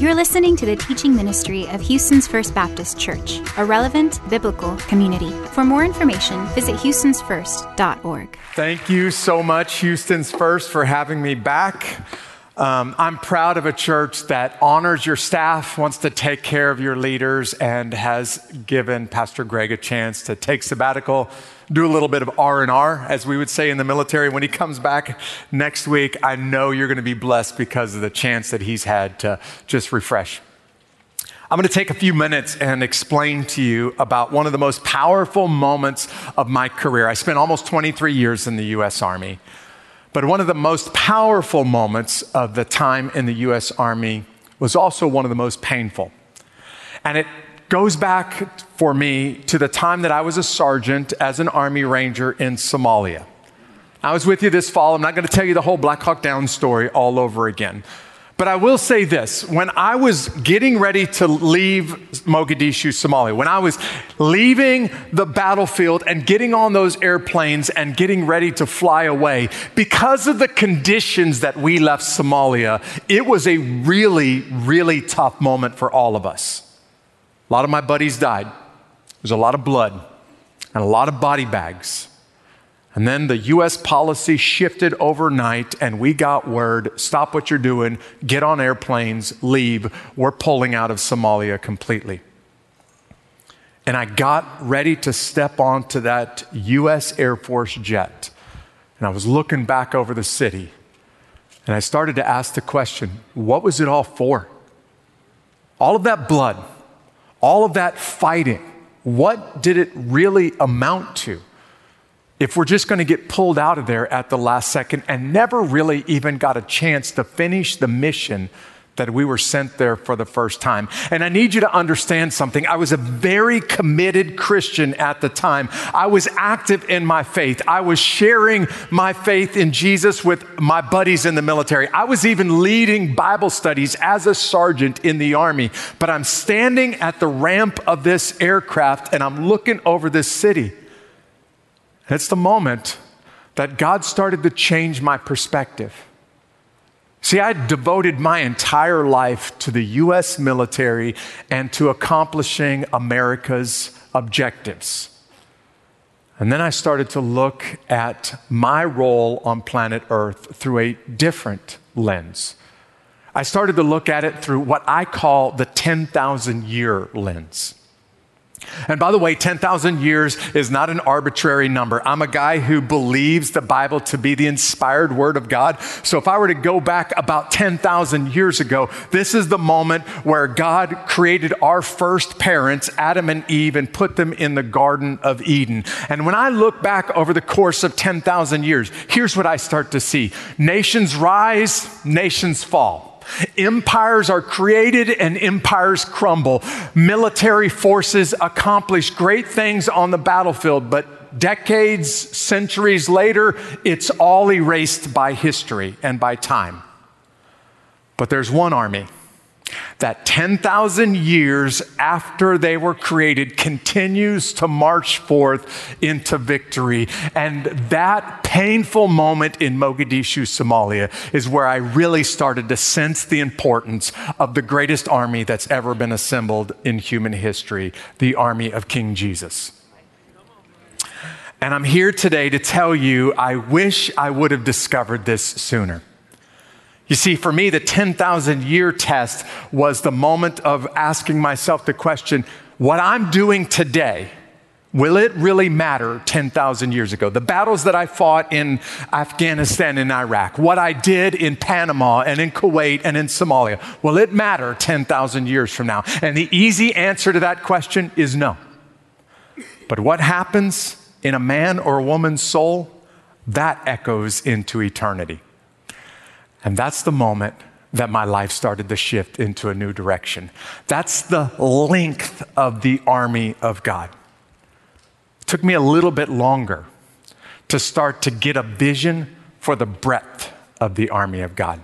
You're listening to the teaching ministry of Houston's First Baptist Church, a relevant biblical community. For more information, visit houstonsfirst.org. Thank you so much, Houston's First, for having me back. Um, I'm proud of a church that honors your staff, wants to take care of your leaders, and has given Pastor Greg a chance to take sabbatical do a little bit of R&R as we would say in the military when he comes back next week I know you're going to be blessed because of the chance that he's had to just refresh I'm going to take a few minutes and explain to you about one of the most powerful moments of my career. I spent almost 23 years in the US Army. But one of the most powerful moments of the time in the US Army was also one of the most painful. And it goes back for me to the time that I was a sergeant as an Army Ranger in Somalia. I was with you this fall. I'm not going to tell you the whole Black Hawk Down story all over again. But I will say this when I was getting ready to leave Mogadishu, Somalia, when I was leaving the battlefield and getting on those airplanes and getting ready to fly away, because of the conditions that we left Somalia, it was a really, really tough moment for all of us. A lot of my buddies died. There was a lot of blood and a lot of body bags. And then the US policy shifted overnight, and we got word stop what you're doing, get on airplanes, leave. We're pulling out of Somalia completely. And I got ready to step onto that US Air Force jet. And I was looking back over the city. And I started to ask the question what was it all for? All of that blood, all of that fighting, what did it really amount to? If we're just going to get pulled out of there at the last second and never really even got a chance to finish the mission that we were sent there for the first time. And I need you to understand something. I was a very committed Christian at the time. I was active in my faith. I was sharing my faith in Jesus with my buddies in the military. I was even leading Bible studies as a sergeant in the Army. But I'm standing at the ramp of this aircraft and I'm looking over this city. It's the moment that God started to change my perspective. See, I devoted my entire life to the U.S. military and to accomplishing America's objectives. And then I started to look at my role on planet Earth through a different lens. I started to look at it through what I call the 10,000 year lens. And by the way, 10,000 years is not an arbitrary number. I'm a guy who believes the Bible to be the inspired word of God. So if I were to go back about 10,000 years ago, this is the moment where God created our first parents, Adam and Eve, and put them in the Garden of Eden. And when I look back over the course of 10,000 years, here's what I start to see nations rise, nations fall. Empires are created and empires crumble. Military forces accomplish great things on the battlefield, but decades, centuries later, it's all erased by history and by time. But there's one army that 10,000 years after they were created continues to march forth into victory. And that painful moment in Mogadishu, Somalia, is where I really started to sense the importance of the greatest army that's ever been assembled in human history the army of King Jesus. And I'm here today to tell you I wish I would have discovered this sooner. You see, for me, the 10,000 year test was the moment of asking myself the question what I'm doing today, will it really matter 10,000 years ago? The battles that I fought in Afghanistan and Iraq, what I did in Panama and in Kuwait and in Somalia, will it matter 10,000 years from now? And the easy answer to that question is no. But what happens in a man or a woman's soul, that echoes into eternity. And that's the moment that my life started to shift into a new direction. That's the length of the army of God. It took me a little bit longer to start to get a vision for the breadth of the army of God.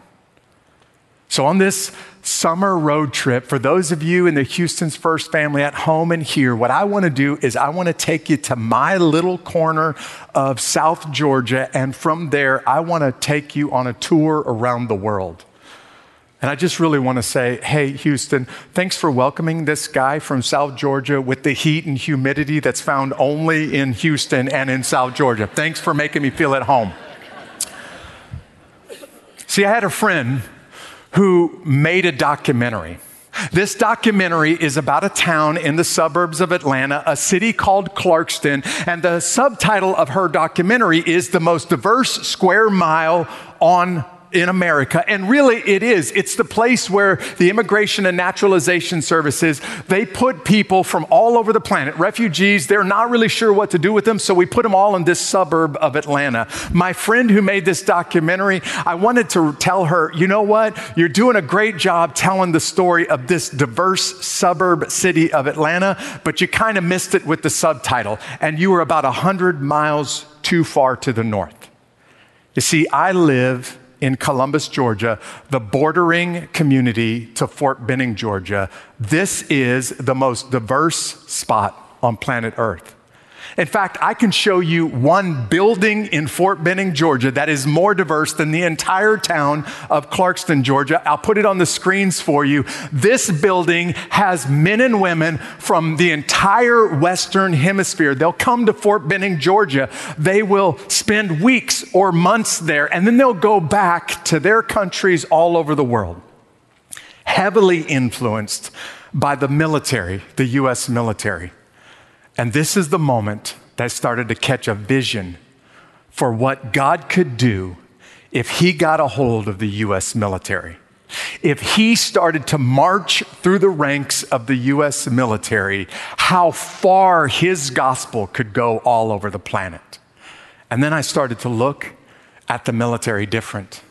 So, on this summer road trip, for those of you in the Houston's First family at home and here, what I want to do is I want to take you to my little corner of South Georgia, and from there, I want to take you on a tour around the world. And I just really want to say, hey, Houston, thanks for welcoming this guy from South Georgia with the heat and humidity that's found only in Houston and in South Georgia. Thanks for making me feel at home. See, I had a friend who made a documentary. This documentary is about a town in the suburbs of Atlanta, a city called Clarkston, and the subtitle of her documentary is The Most Diverse Square Mile on in America. And really it is. It's the place where the Immigration and Naturalization Services, they put people from all over the planet, refugees, they're not really sure what to do with them, so we put them all in this suburb of Atlanta. My friend who made this documentary, I wanted to tell her, you know what? You're doing a great job telling the story of this diverse suburb city of Atlanta, but you kind of missed it with the subtitle, and you were about 100 miles too far to the north. You see, I live in Columbus, Georgia, the bordering community to Fort Benning, Georgia. This is the most diverse spot on planet Earth. In fact, I can show you one building in Fort Benning, Georgia that is more diverse than the entire town of Clarkston, Georgia. I'll put it on the screens for you. This building has men and women from the entire Western Hemisphere. They'll come to Fort Benning, Georgia. They will spend weeks or months there, and then they'll go back to their countries all over the world. Heavily influenced by the military, the U.S. military. And this is the moment that started to catch a vision for what God could do if He got a hold of the U.S. military. If he started to march through the ranks of the US military, how far his gospel could go all over the planet. And then I started to look at the military different.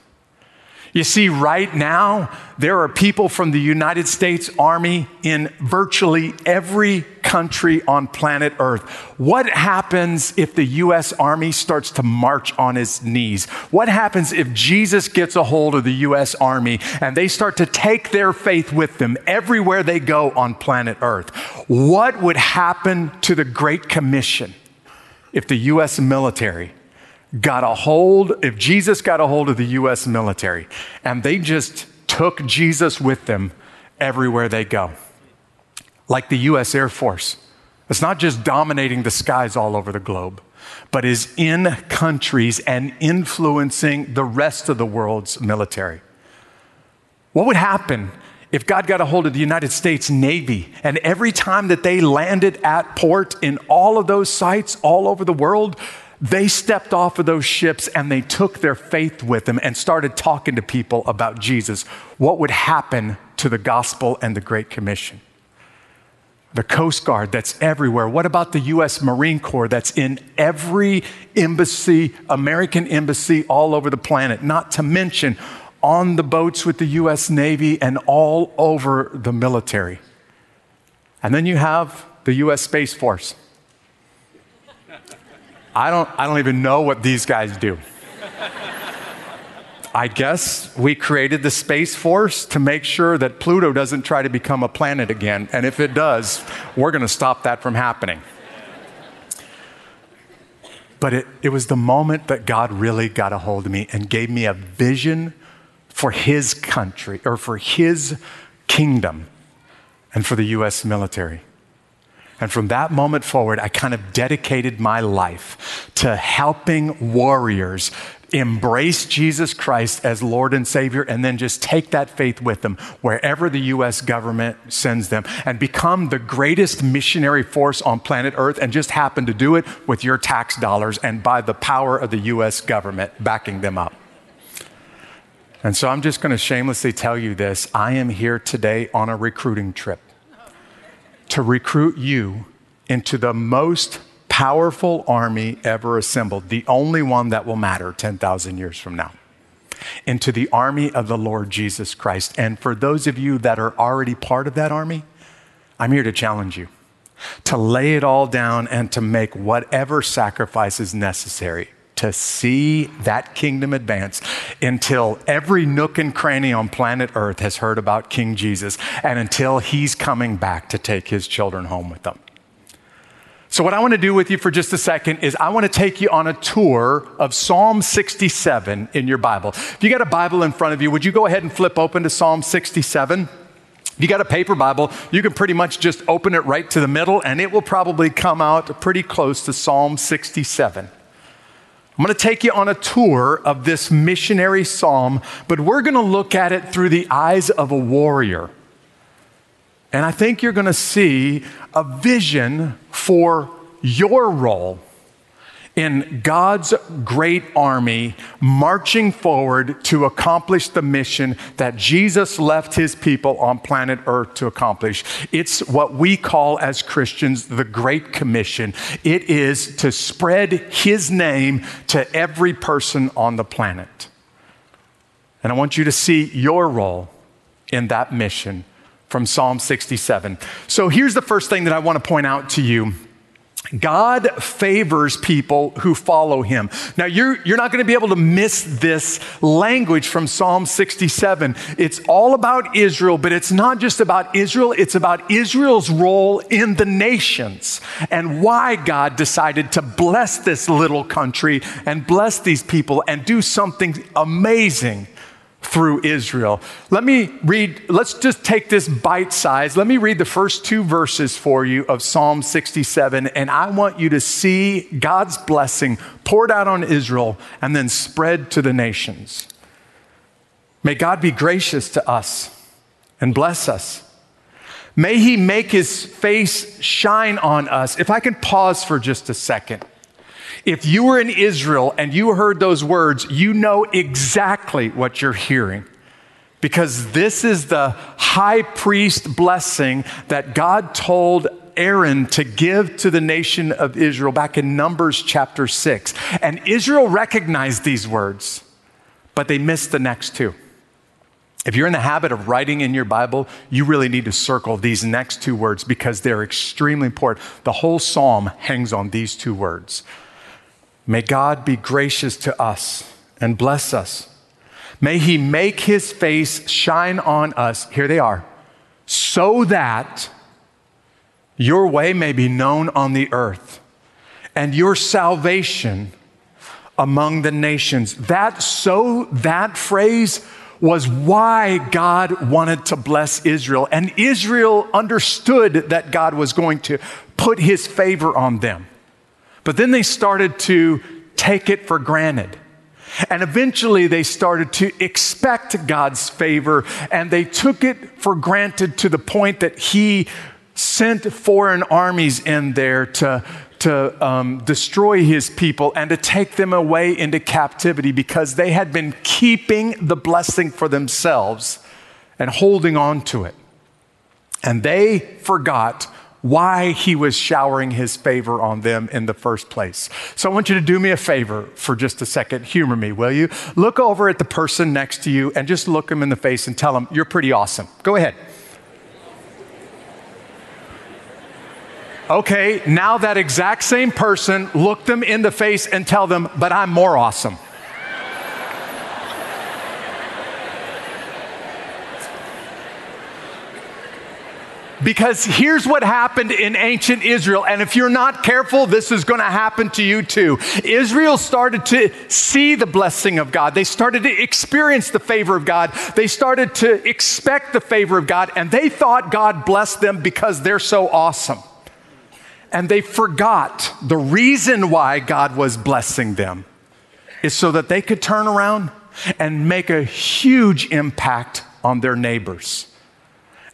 You see, right now, there are people from the United States Army in virtually every country on planet Earth. What happens if the U.S. Army starts to march on its knees? What happens if Jesus gets a hold of the U.S. Army and they start to take their faith with them everywhere they go on planet Earth? What would happen to the Great Commission if the U.S. military got a hold, if Jesus got a hold of the US military and they just took Jesus with them everywhere they go, like the US Air Force, it's not just dominating the skies all over the globe, but is in countries and influencing the rest of the world's military. What would happen if God got a hold of the United States Navy and every time that they landed at port in all of those sites all over the world, they stepped off of those ships and they took their faith with them and started talking to people about Jesus. What would happen to the gospel and the Great Commission? The Coast Guard that's everywhere. What about the U.S. Marine Corps that's in every embassy, American embassy all over the planet? Not to mention on the boats with the U.S. Navy and all over the military. And then you have the U.S. Space Force. I don't, I don't even know what these guys do. I guess we created the Space Force to make sure that Pluto doesn't try to become a planet again. And if it does, we're going to stop that from happening. But it, it was the moment that God really got a hold of me and gave me a vision for His country or for His kingdom and for the U.S. military. And from that moment forward, I kind of dedicated my life to helping warriors embrace Jesus Christ as Lord and Savior and then just take that faith with them wherever the U.S. government sends them and become the greatest missionary force on planet Earth and just happen to do it with your tax dollars and by the power of the U.S. government backing them up. And so I'm just going to shamelessly tell you this I am here today on a recruiting trip to recruit you into the most powerful army ever assembled, the only one that will matter 10,000 years from now, into the army of the Lord Jesus Christ. And for those of you that are already part of that army, I'm here to challenge you to lay it all down and to make whatever sacrifices necessary to see that kingdom advance until every nook and cranny on planet Earth has heard about King Jesus and until he's coming back to take his children home with them. So, what I want to do with you for just a second is I want to take you on a tour of Psalm 67 in your Bible. If you got a Bible in front of you, would you go ahead and flip open to Psalm 67? If you got a paper Bible, you can pretty much just open it right to the middle and it will probably come out pretty close to Psalm 67. I'm going to take you on a tour of this missionary psalm, but we're going to look at it through the eyes of a warrior. And I think you're going to see a vision for your role in God's great army marching forward to accomplish the mission that Jesus left his people on planet Earth to accomplish. It's what we call as Christians the Great Commission. It is to spread his name to every person on the planet. And I want you to see your role in that mission from Psalm 67. So here's the first thing that I want to point out to you God favors people who follow him. Now, you're, you're not going to be able to miss this language from Psalm 67. It's all about Israel, but it's not just about Israel, it's about Israel's role in the nations and why God decided to bless this little country and bless these people and do something amazing through Israel. Let me read, let's just take this bite size. Let me read the first two verses for you of Psalm 67, and I want you to see God's blessing poured out on Israel and then spread to the nations. May God be gracious to us and bless us. May He make His face shine on us. If I can pause for just a second. If you were in Israel and you heard those words, you know exactly what you're hearing. Because this is the high priest blessing that God told Aaron to give to the nation of Israel back in Numbers chapter 6. And Israel recognized these words, but they missed the next two. If you're in the habit of writing in your Bible, you really need to circle these next two words because they're extremely important. The whole psalm hangs on these two words. May God be gracious to us and bless us. May He make His face shine on us. Here they are. So that your way may be known on the earth and your salvation among the nations. That so that phrase was why God wanted to bless Israel. And Israel understood that God was going to put his favor on them. But then they started to take it for granted. And eventually they started to expect God's favor and they took it for granted to the point that He sent foreign armies in there to, to um, destroy His people and to take them away into captivity because they had been keeping the blessing for themselves and holding on to it. And they forgot why he was showering his favor on them in the first place. So I want you to do me a favor for just a second. Humor me, will you? Look over at the person next to you and just look them in the face and tell them, You're pretty awesome. Go ahead. Okay, now that exact same person, look them in the face and tell them, But I'm more awesome. Because here's what happened in ancient Israel. And if you're not careful, this is going to happen to you too. Israel started to see the blessing of God. They started to experience the favor of God. They started to expect the favor of God. And they thought God blessed them because they're so awesome. And they forgot the reason why God was blessing them is so that they could turn around and make a huge impact on their neighbors.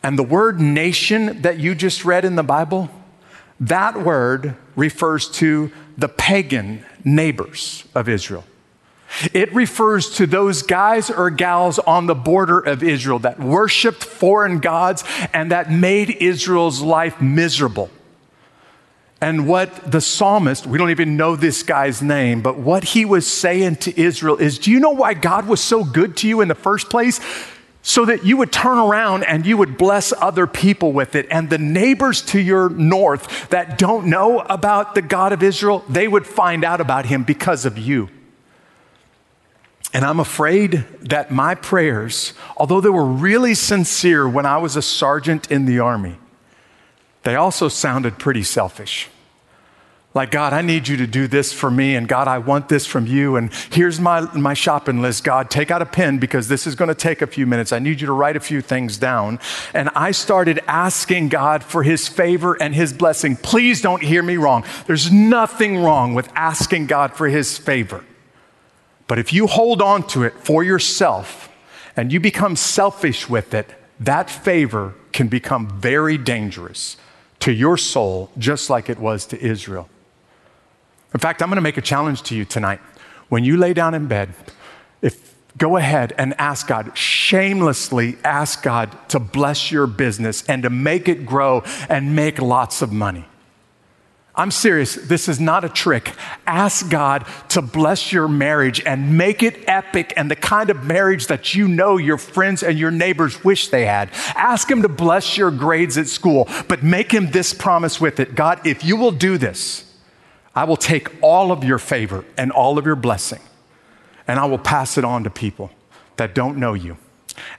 And the word nation that you just read in the Bible, that word refers to the pagan neighbors of Israel. It refers to those guys or gals on the border of Israel that worshiped foreign gods and that made Israel's life miserable. And what the psalmist, we don't even know this guy's name, but what he was saying to Israel is Do you know why God was so good to you in the first place? So that you would turn around and you would bless other people with it. And the neighbors to your north that don't know about the God of Israel, they would find out about him because of you. And I'm afraid that my prayers, although they were really sincere when I was a sergeant in the army, they also sounded pretty selfish. Like, God, I need you to do this for me, and God, I want this from you, and here's my, my shopping list. God, take out a pen because this is going to take a few minutes. I need you to write a few things down. And I started asking God for his favor and his blessing. Please don't hear me wrong. There's nothing wrong with asking God for his favor. But if you hold on to it for yourself and you become selfish with it, that favor can become very dangerous to your soul, just like it was to Israel. In fact, I'm going to make a challenge to you tonight. When you lay down in bed, if go ahead and ask God, shamelessly ask God to bless your business and to make it grow and make lots of money. I'm serious. This is not a trick. Ask God to bless your marriage and make it epic and the kind of marriage that you know your friends and your neighbors wish they had. Ask Him to bless your grades at school, but make Him this promise with it God, if you will do this, I will take all of your favor and all of your blessing, and I will pass it on to people that don't know you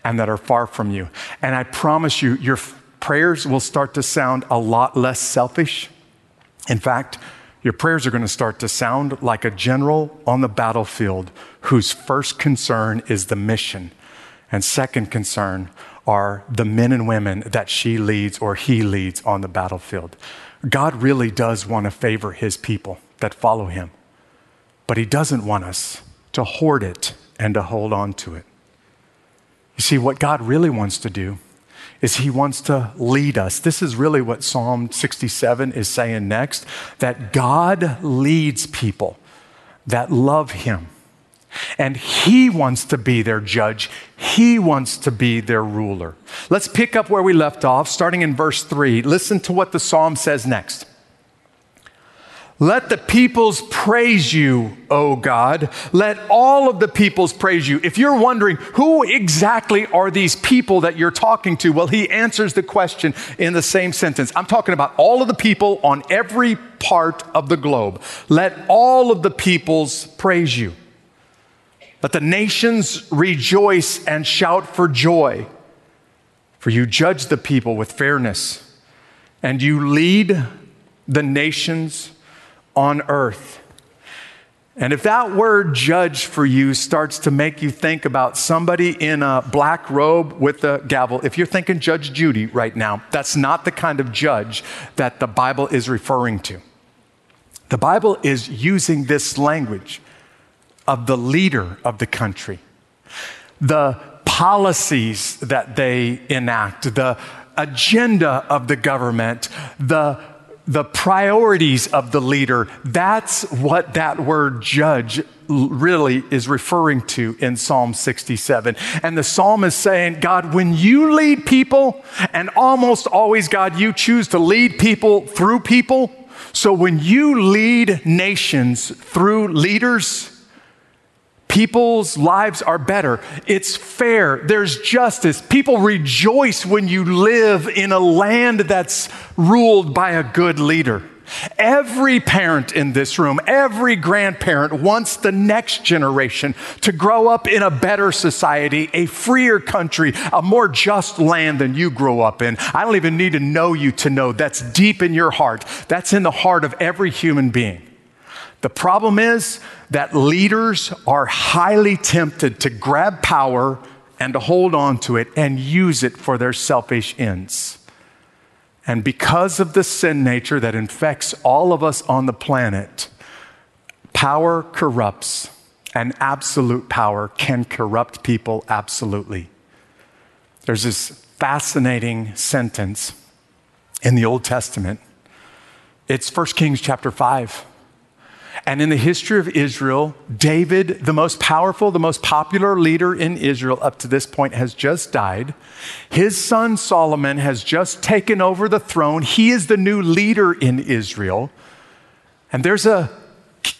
and that are far from you. And I promise you, your prayers will start to sound a lot less selfish. In fact, your prayers are going to start to sound like a general on the battlefield whose first concern is the mission, and second concern are the men and women that she leads or he leads on the battlefield. God really does want to favor his people that follow him, but he doesn't want us to hoard it and to hold on to it. You see, what God really wants to do is he wants to lead us. This is really what Psalm 67 is saying next that God leads people that love him. And he wants to be their judge. He wants to be their ruler. Let's pick up where we left off, starting in verse 3. Listen to what the psalm says next. Let the peoples praise you, O God. Let all of the peoples praise you. If you're wondering who exactly are these people that you're talking to, well, he answers the question in the same sentence. I'm talking about all of the people on every part of the globe. Let all of the peoples praise you. Let the nations rejoice and shout for joy. For you judge the people with fairness, and you lead the nations on earth. And if that word judge for you starts to make you think about somebody in a black robe with a gavel, if you're thinking Judge Judy right now, that's not the kind of judge that the Bible is referring to. The Bible is using this language of the leader of the country, the policies that they enact, the agenda of the government, the the priorities of the leader. That's what that word judge really is referring to in Psalm 67. And the psalm is saying, God, when you lead people, and almost always, God, you choose to lead people through people. So when you lead nations through leaders, People's lives are better. It's fair. There's justice. People rejoice when you live in a land that's ruled by a good leader. Every parent in this room, every grandparent wants the next generation to grow up in a better society, a freer country, a more just land than you grew up in. I don't even need to know you to know that's deep in your heart. That's in the heart of every human being. The problem is that leaders are highly tempted to grab power and to hold on to it and use it for their selfish ends. And because of the sin nature that infects all of us on the planet, power corrupts, and absolute power can corrupt people absolutely. There's this fascinating sentence in the Old Testament. It's 1 Kings chapter 5. And in the history of Israel, David, the most powerful, the most popular leader in Israel up to this point, has just died. His son Solomon has just taken over the throne. He is the new leader in Israel. And there's a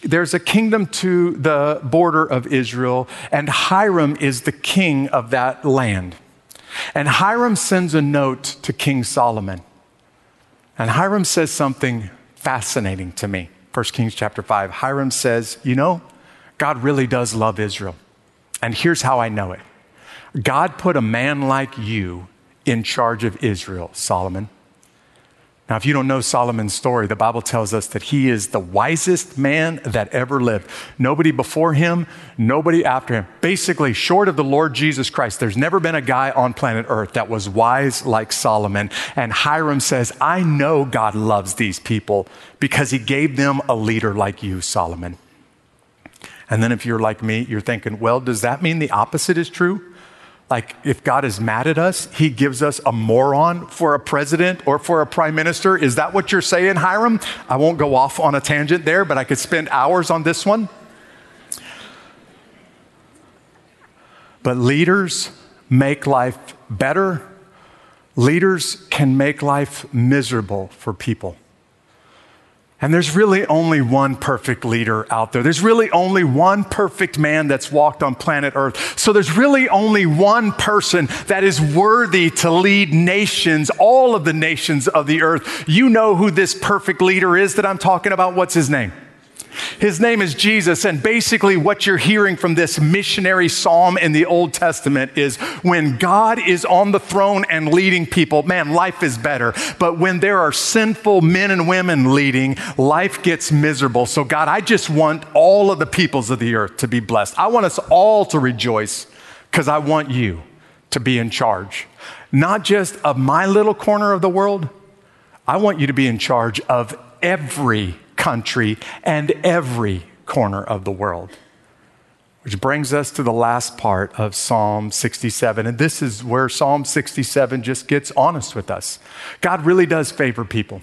there's a kingdom to the border of Israel, and Hiram is the king of that land. And Hiram sends a note to King Solomon. And Hiram says something fascinating to me. 1 Kings chapter 5, Hiram says, You know, God really does love Israel. And here's how I know it God put a man like you in charge of Israel, Solomon. Now, if you don't know Solomon's story, the Bible tells us that he is the wisest man that ever lived. Nobody before him, nobody after him. Basically, short of the Lord Jesus Christ, there's never been a guy on planet Earth that was wise like Solomon. And Hiram says, I know God loves these people because he gave them a leader like you, Solomon. And then if you're like me, you're thinking, well, does that mean the opposite is true? Like, if God is mad at us, he gives us a moron for a president or for a prime minister. Is that what you're saying, Hiram? I won't go off on a tangent there, but I could spend hours on this one. But leaders make life better. Leaders can make life miserable for people. And there's really only one perfect leader out there. There's really only one perfect man that's walked on planet Earth. So there's really only one person that is worthy to lead nations, all of the nations of the earth. You know who this perfect leader is that I'm talking about. What's his name? His name is Jesus. And basically, what you're hearing from this missionary psalm in the Old Testament is when God is on the throne and leading people, man, life is better. But when there are sinful men and women leading, life gets miserable. So, God, I just want all of the peoples of the earth to be blessed. I want us all to rejoice because I want you to be in charge, not just of my little corner of the world. I want you to be in charge of every country, and every corner of the world. Which brings us to the last part of Psalm 67. And this is where Psalm 67 just gets honest with us. God really does favor people.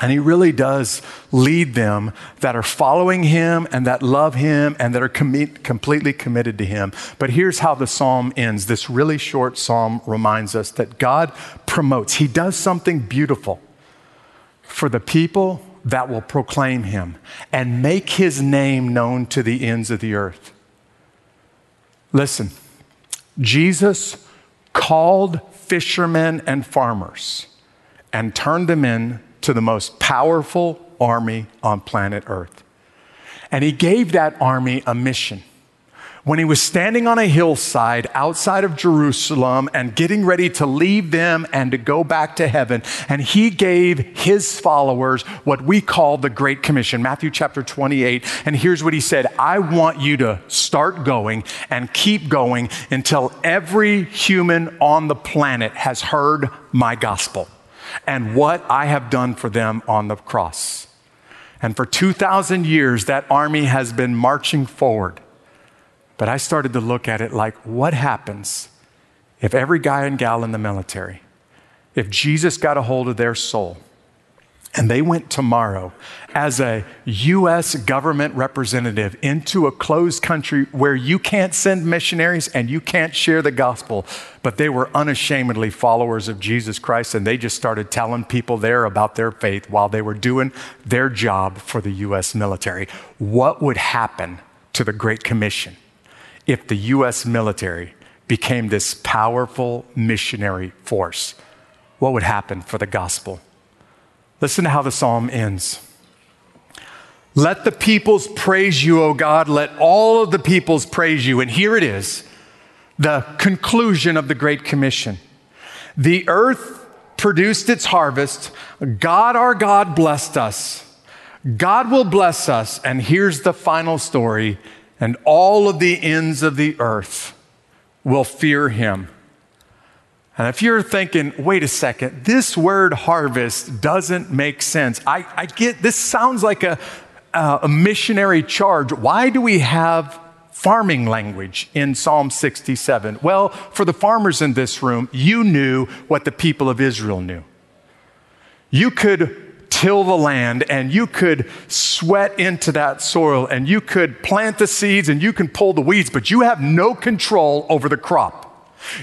And he really does lead them that are following him and that love him and that are com- completely committed to him. But here's how the psalm ends. This really short psalm reminds us that God promotes, he does something beautiful for the people that will proclaim him and make his name known to the ends of the earth. Listen, Jesus called fishermen and farmers and turned them into the most powerful army on planet Earth. And he gave that army a mission when he was standing on a hillside outside of Jerusalem and getting ready to leave them and to go back to heaven. And he gave his followers what we call the Great Commission, Matthew chapter 28. And here's what he said I want you to start going and keep going until every human on the planet has heard my gospel and what I have done for them on the cross. And for 2,000 years, that army has been marching forward. But I started to look at it like what happens if every guy and gal in the military, if Jesus got a hold of their soul, and they went tomorrow as a U.S. government representative into a closed country where you can't send missionaries and you can't share the gospel. But they were unashamedly followers of Jesus Christ and they just started telling people there about their faith while they were doing their job for the U.S. military. What would happen to the Great Commission? If the U.S. military became this powerful missionary force? What would happen for the gospel? Listen to how the psalm ends. Let the peoples praise you, O God. Let all of the peoples praise you. And here it is the conclusion of the Great Commission. The earth produced its harvest. God, our God, blessed us. God will bless us. And here's the final story and all of the ends of the earth will fear him. And if you're thinking, wait a second, this word harvest doesn't make sense. I, I get this sounds like a, a missionary charge. Why do we have farming language in Psalm 67? Well, for the farmers in this room, you knew what the people of Israel knew. You could till the land and you could sweat into that soil and you could plant the seeds and you can pull the weeds, but you have no control over the crop.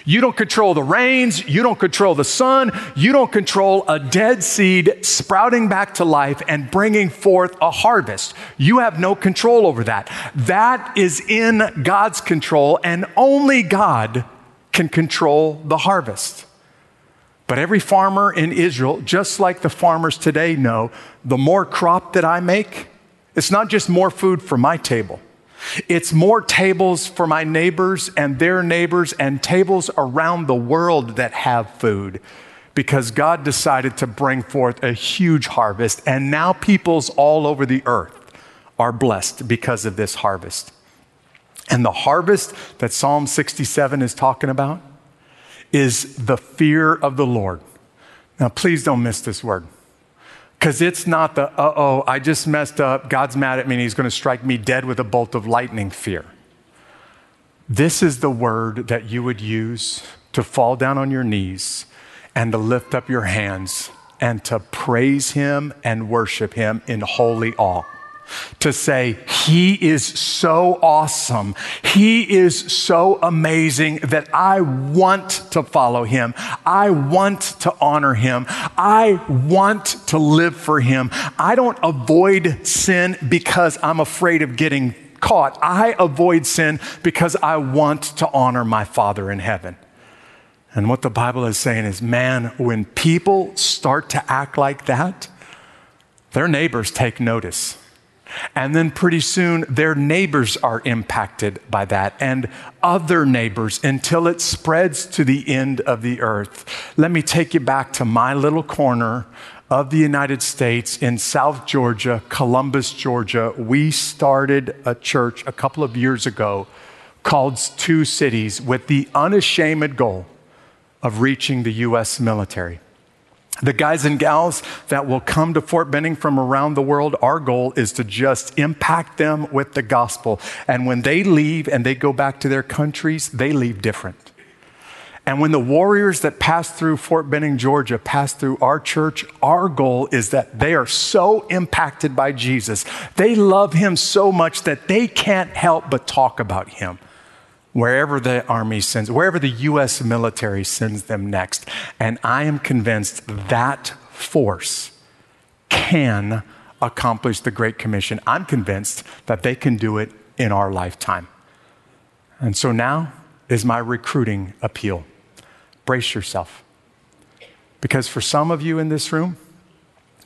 You don't control the rains. You don't control the sun. You don't control a dead seed sprouting back to life and bringing forth a harvest. You have no control over that. That is in God's control, and only God can control the harvest. But every farmer in Israel, just like the farmers today know, the more crop that I make, it's not just more food for my table. It's more tables for my neighbors and their neighbors and tables around the world that have food because God decided to bring forth a huge harvest, and now peoples all over the earth are blessed because of this harvest. And the harvest that Psalm 67 is talking about is the fear of the Lord. Now, please don't miss this word. Because it's not the, uh oh, I just messed up. God's mad at me and he's going to strike me dead with a bolt of lightning fear. This is the word that you would use to fall down on your knees and to lift up your hands and to praise him and worship him in holy awe to say, He is so awesome. He is so amazing that I want to follow Him. I want to honor Him. I want to live for Him. I don't avoid sin because I'm afraid of getting caught. I avoid sin because I want to honor my Father in heaven. And what the Bible is saying is, man, when people start to act like that, their neighbors take notice. And then pretty soon their neighbors are impacted by that and other neighbors until it spreads to the end of the earth. Let me take you back to my little corner of the United States in South Georgia, Columbus, Georgia. We started a church a couple of years ago called Two Cities with the unashamed goal of reaching the U.S. military. The guys and gals that will come to Fort Benning from around the world, our goal is to just impact them with the gospel. And when they leave and they go back to their countries, they leave different. And when the warriors that pass through Fort Benning, Georgia, pass through our church, our goal is that they are so impacted by Jesus. They love him so much that they can't help but talk about him wherever the army sends, wherever the U.S. military sends them next. And I am convinced that force can accomplish the Great Commission. I'm convinced that they can do it in our lifetime. And so now is my recruiting appeal. Brace yourself. Because for some of you in this room,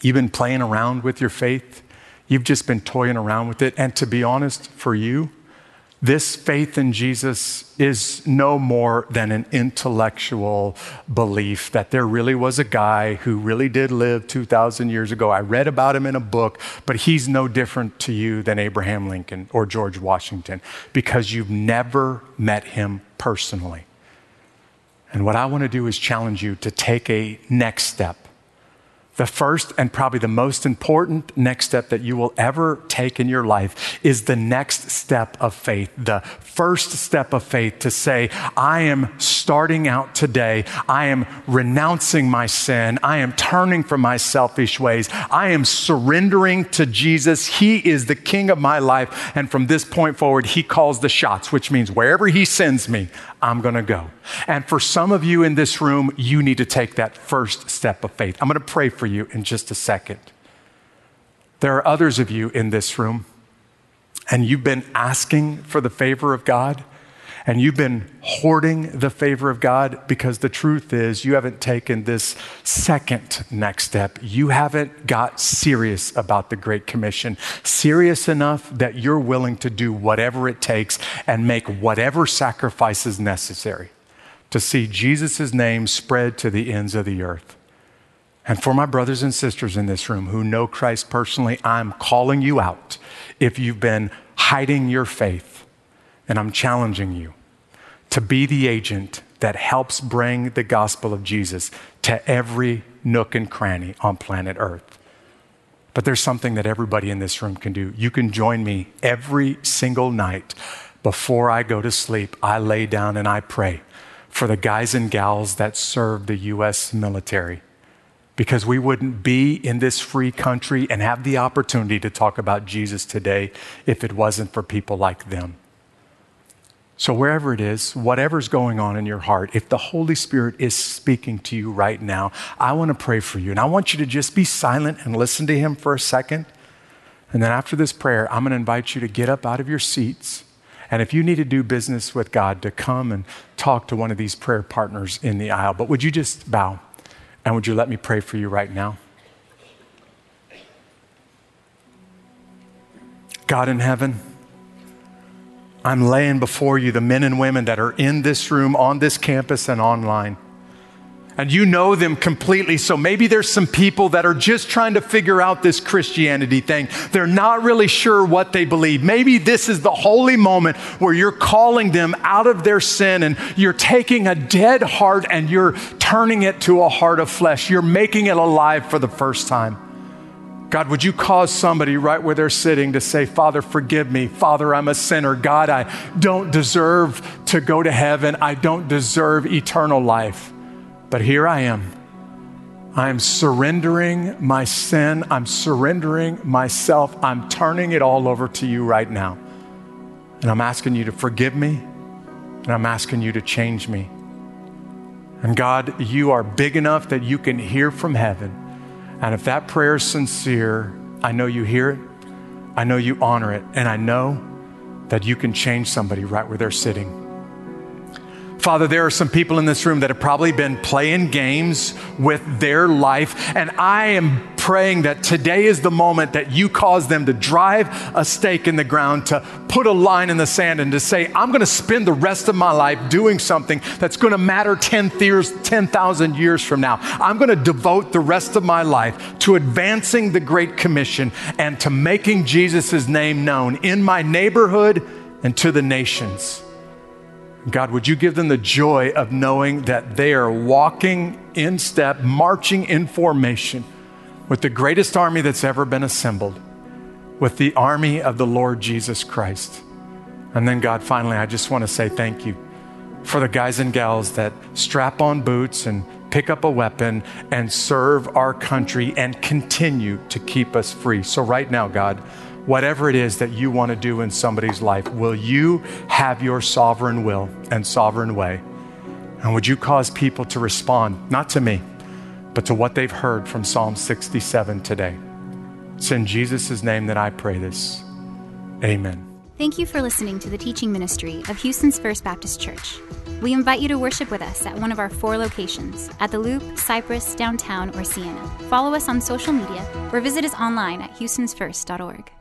you've been playing around with your faith. You've just been toying around with it. And to be honest, for you, this faith in Jesus is no more than an intellectual belief that there really was a guy who really did live 2,000 years ago. I read about him in a book, but he's no different to you than Abraham Lincoln or George Washington because you've never met him personally. And what I want to do is challenge you to take a next step the first and probably the most important next step that you will ever take in your life is the next step of faith. The first step of faith to say, I am starting out today. I am renouncing my sin. I am turning from my selfish ways. I am surrendering to Jesus. He is the king of my life. And from this point forward, he calls the shots, which means wherever he sends me, I'm going to go. And for some of you in this room, you need to take that first step of faith. I'm going to pray for you in just a second. There are others of you in this room, and you've been asking for the favor of God and you've been hoarding the favor of God because the truth is you haven't taken this second next step. You haven't got serious about the Great Commission, serious enough that you're willing to do whatever it takes and make whatever sacrifices necessary to see Jesus' name spread to the ends of the earth. And for my brothers and sisters in this room who know Christ personally, I'm calling you out if you've been hiding your faith and I'm challenging you to be the agent that helps bring the gospel of Jesus to every nook and cranny on planet Earth. But there's something that everybody in this room can do. You can join me every single night before I go to sleep. I lay down and I pray for the guys and gals that serve the U.S. military because we wouldn't be in this free country and have the opportunity to talk about Jesus today if it wasn't for people like them. So, wherever it is, whatever's going on in your heart, if the Holy Spirit is speaking to you right now, I want to pray for you. And I want you to just be silent and listen to Him for a second. And then after this prayer, I'm going to invite you to get up out of your seats. And if you need to do business with God, to come and talk to one of these prayer partners in the aisle. But would you just bow? And would you let me pray for you right now? God in heaven, I'm laying before you the men and women that are in this room, on this campus, and online. And you know them completely. So maybe there's some people that are just trying to figure out this Christianity thing. They're not really sure what they believe. Maybe this is the holy moment where you're calling them out of their sin and you're taking a dead heart and you're turning it to a heart of flesh. You're making it alive for the first time. God, would you cause somebody right where they're sitting to say, Father, forgive me. Father, I'm a sinner. God, I don't deserve to go to heaven. I don't deserve eternal life. But here I am. I'm surrendering my sin. I'm surrendering myself. I'm turning it all over to you right now. And I'm asking you to forgive me. And I'm asking you to change me. And God, you are big enough that you can hear from heaven. And if that prayer is sincere, I know you hear it. I know you honor it. And I know that you can change somebody right where they're sitting. Father, there are some people in this room that have probably been playing games with their life, and I am praying that today is the moment that you cause them to drive a stake in the ground, to put a line in the sand, and to say, I'm going to spend the rest of my life doing something that's going to matter 10,000 years from now. I'm going to devote the rest of my life to advancing the Great Commission and to making Jesus' name known in my neighborhood and to the nations. God, would you give them the joy of knowing that they are walking in step, marching in formation with the greatest army that's ever been assembled, with the army of the Lord Jesus Christ. And then, God, finally, I just want to say thank you for the guys and gals that strap on boots and pick up a weapon and serve our country and continue to keep us free. So, right now, God, whatever it is that you want to do in somebody's life, will you have your sovereign will and sovereign way? And would you cause people to respond, not to me, but to what they've heard from Psalm 67 today? It's in Jesus' name that I pray this. Amen. Thank you for listening to the teaching ministry of Houston's First Baptist Church. We invite you to worship with us at one of our four locations at the Loop, Cypress, Downtown, or Sienna. Follow us on social media or visit us online at houstonsfirst.org.